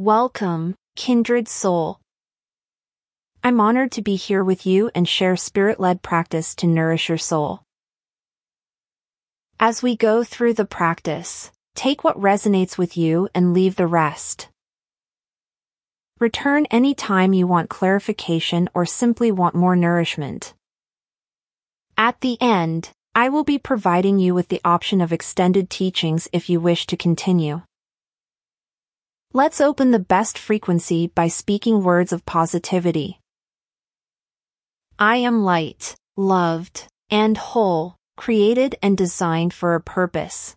Welcome, kindred soul. I'm honored to be here with you and share spirit-led practice to nourish your soul. As we go through the practice, take what resonates with you and leave the rest. Return any time you want clarification or simply want more nourishment. At the end, I will be providing you with the option of extended teachings if you wish to continue. Let's open the best frequency by speaking words of positivity. I am light, loved, and whole, created and designed for a purpose.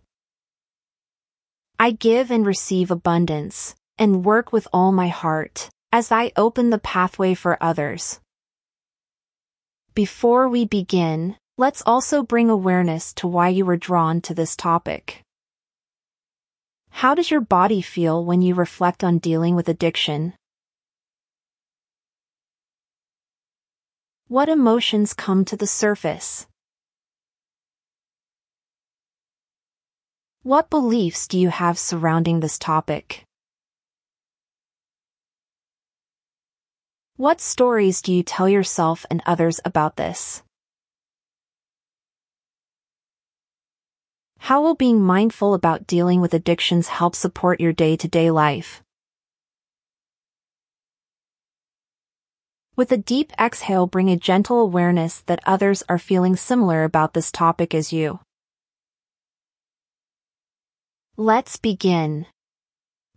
I give and receive abundance, and work with all my heart, as I open the pathway for others. Before we begin, let's also bring awareness to why you were drawn to this topic. How does your body feel when you reflect on dealing with addiction? What emotions come to the surface? What beliefs do you have surrounding this topic? What stories do you tell yourself and others about this? How will being mindful about dealing with addictions help support your day-to-day life? With a deep exhale bring a gentle awareness that others are feeling similar about this topic as you. Let's begin.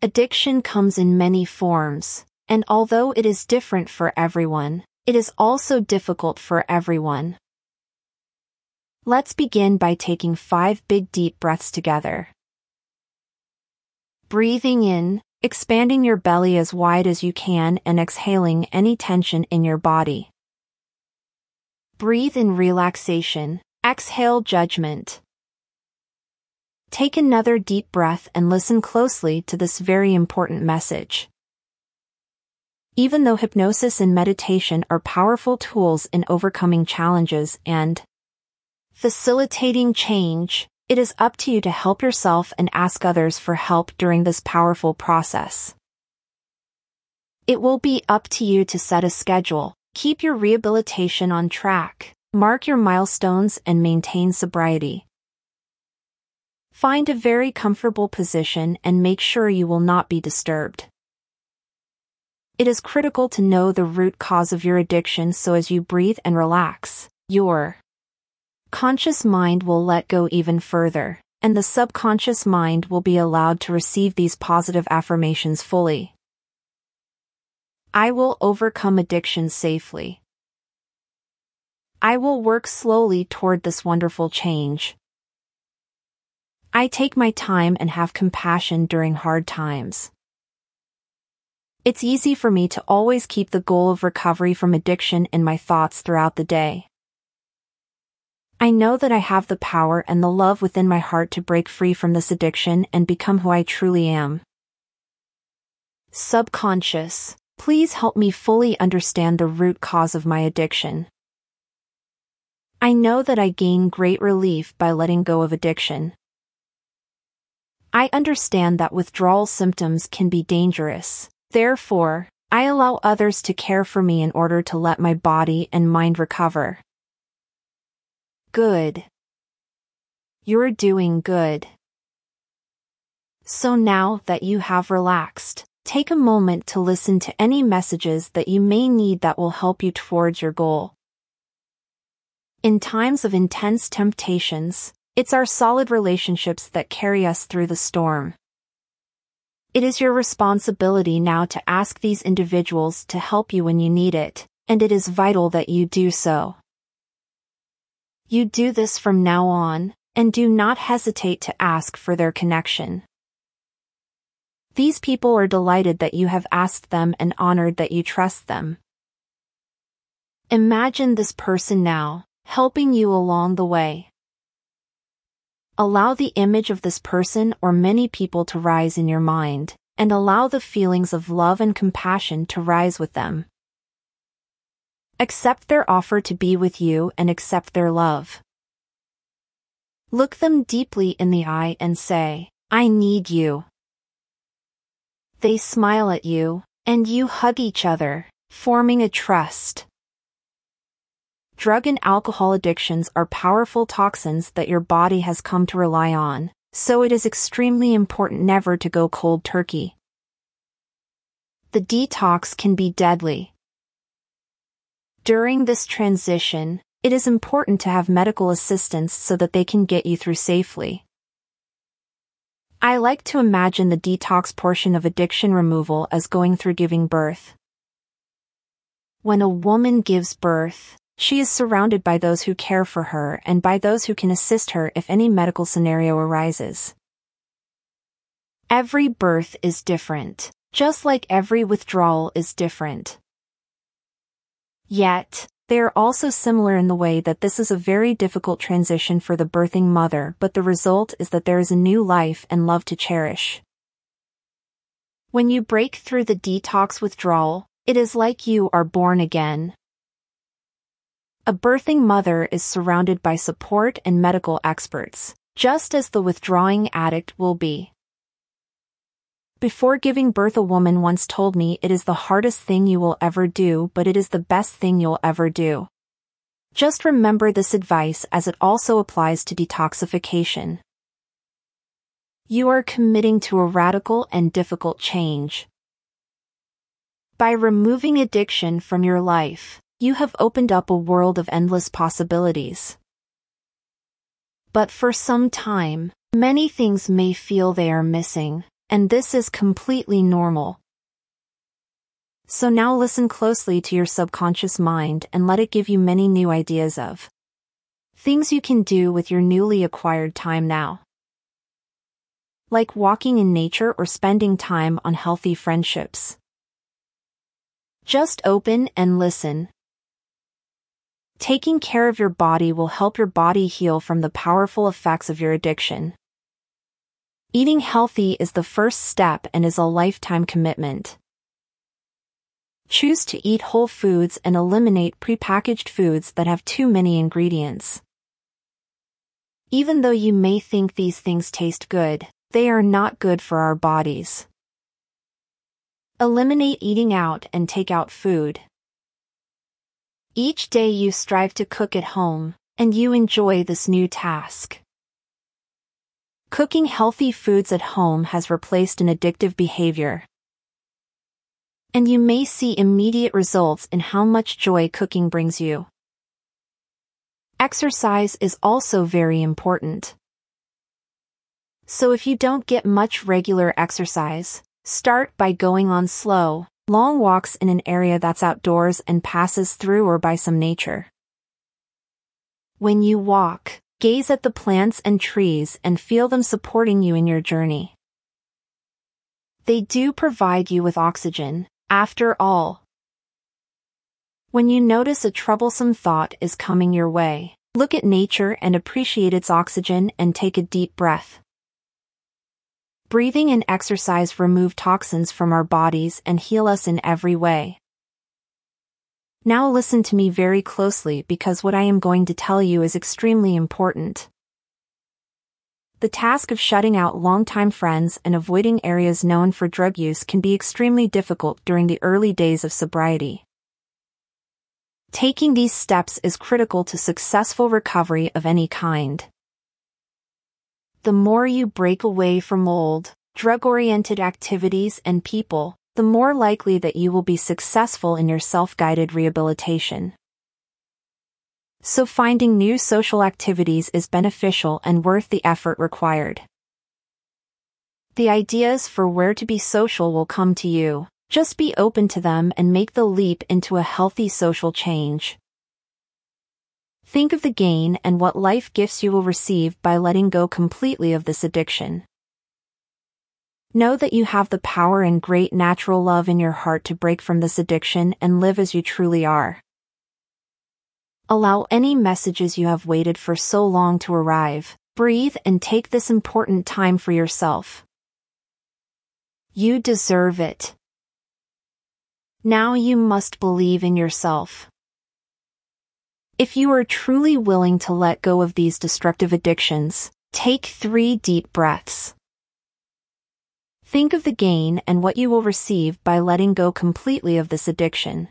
Addiction comes in many forms, and although it is different for everyone, it is also difficult for everyone. Let's begin by taking five big deep breaths together. Breathing in, expanding your belly as wide as you can and exhaling any tension in your body. Breathe in relaxation, exhale judgment. Take another deep breath and listen closely to this very important message. Even though hypnosis and meditation are powerful tools in overcoming challenges and Facilitating change, it is up to you to help yourself and ask others for help during this powerful process. It will be up to you to set a schedule, keep your rehabilitation on track, mark your milestones and maintain sobriety. Find a very comfortable position and make sure you will not be disturbed. It is critical to know the root cause of your addiction so as you breathe and relax, your conscious mind will let go even further, and the subconscious mind will be allowed to receive these positive affirmations fully. I will overcome addiction safely. I will work slowly toward this wonderful change. I take my time and have compassion during hard times. It's easy for me to always keep the goal of recovery from addiction in my thoughts throughout the day. I know that I have the power and the love within my heart to break free from this addiction and become who I truly am. Subconscious, please help me fully understand the root cause of my addiction. I know that I gain great relief by letting go of addiction. I understand that withdrawal symptoms can be dangerous, therefore, I allow others to care for me in order to let my body and mind recover. Good. You're doing good. So now that you have relaxed, take a moment to listen to any messages that you may need that will help you towards your goal. In times of intense temptations, it's our solid relationships that carry us through the storm. It is your responsibility now to ask these individuals to help you when you need it, and it is vital that you do so. You do this from now on, and do not hesitate to ask for their connection. These people are delighted that you have asked them and honored that you trust them. Imagine this person now, helping you along the way. Allow the image of this person or many people to rise in your mind, and allow the feelings of love and compassion to rise with them. Accept their offer to be with you and accept their love. Look them deeply in the eye and say, I need you. They smile at you, and you hug each other, forming a trust. Drug and alcohol addictions are powerful toxins that your body has come to rely on, so it is extremely important never to go cold turkey. The detox can be deadly. During this transition, it is important to have medical assistance so that they can get you through safely. I like to imagine the detox portion of addiction removal as going through giving birth. When a woman gives birth, she is surrounded by those who care for her and by those who can assist her if any medical scenario arises. Every birth is different, just like every withdrawal is different. Yet, they are also similar in the way that this is a very difficult transition for the birthing mother but the result is that there is a new life and love to cherish. When you break through the detox withdrawal, it is like you are born again. A birthing mother is surrounded by support and medical experts, just as the withdrawing addict will be. Before giving birth a woman once told me it is the hardest thing you will ever do but it is the best thing you'll ever do. Just remember this advice as it also applies to detoxification. You are committing to a radical and difficult change. By removing addiction from your life, you have opened up a world of endless possibilities. But for some time, many things may feel they are missing, and this is completely normal. So now listen closely to your subconscious mind and let it give you many new ideas of things you can do with your newly acquired time now. Like walking in nature or spending time on healthy friendships. Just open and listen, Taking care of your body will help your body heal from the powerful effects of your addiction. Eating healthy is the first step and is a lifetime commitment. Choose to eat whole foods and eliminate prepackaged foods that have too many ingredients. Even though you may think these things taste good, they are not good for our bodies. Eliminate eating out and take out food. Each day you strive to cook at home, and you enjoy this new task. Cooking healthy foods at home has replaced an addictive behavior. And you may see immediate results in how much joy cooking brings you. Exercise is also very important. So if you don't get much regular exercise, start by going on slow, long walks in an area that's outdoors and passes through or by some nature. When you walk, gaze at the plants and trees and feel them supporting you in your journey. They do provide you with oxygen, after all. When you notice a troublesome thought is coming your way, look at nature and appreciate its oxygen and take a deep breath. Breathing and exercise remove toxins from our bodies and heal us in every way. Now listen to me very closely because what I am going to tell you is extremely important. The task of shutting out longtime friends and avoiding areas known for drug use can be extremely difficult during the early days of sobriety. Taking these steps is critical to successful recovery of any kind the more you break away from old, drug-oriented activities and people, the more likely that you will be successful in your self-guided rehabilitation. So finding new social activities is beneficial and worth the effort required. The ideas for where to be social will come to you. Just be open to them and make the leap into a healthy social change. Think of the gain and what life gifts you will receive by letting go completely of this addiction. Know that you have the power and great natural love in your heart to break from this addiction and live as you truly are. Allow any messages you have waited for so long to arrive. Breathe and take this important time for yourself. You deserve it. Now you must believe in yourself. If you are truly willing to let go of these destructive addictions, take three deep breaths. Think of the gain and what you will receive by letting go completely of this addiction.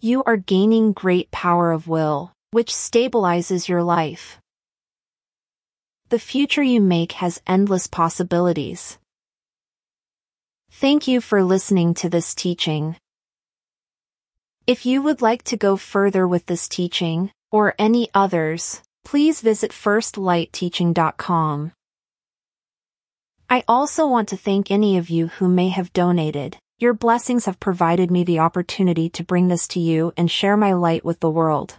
You are gaining great power of will, which stabilizes your life. The future you make has endless possibilities. Thank you for listening to this teaching. If you would like to go further with this teaching, or any others, please visit firstlightteaching.com. I also want to thank any of you who may have donated. Your blessings have provided me the opportunity to bring this to you and share my light with the world.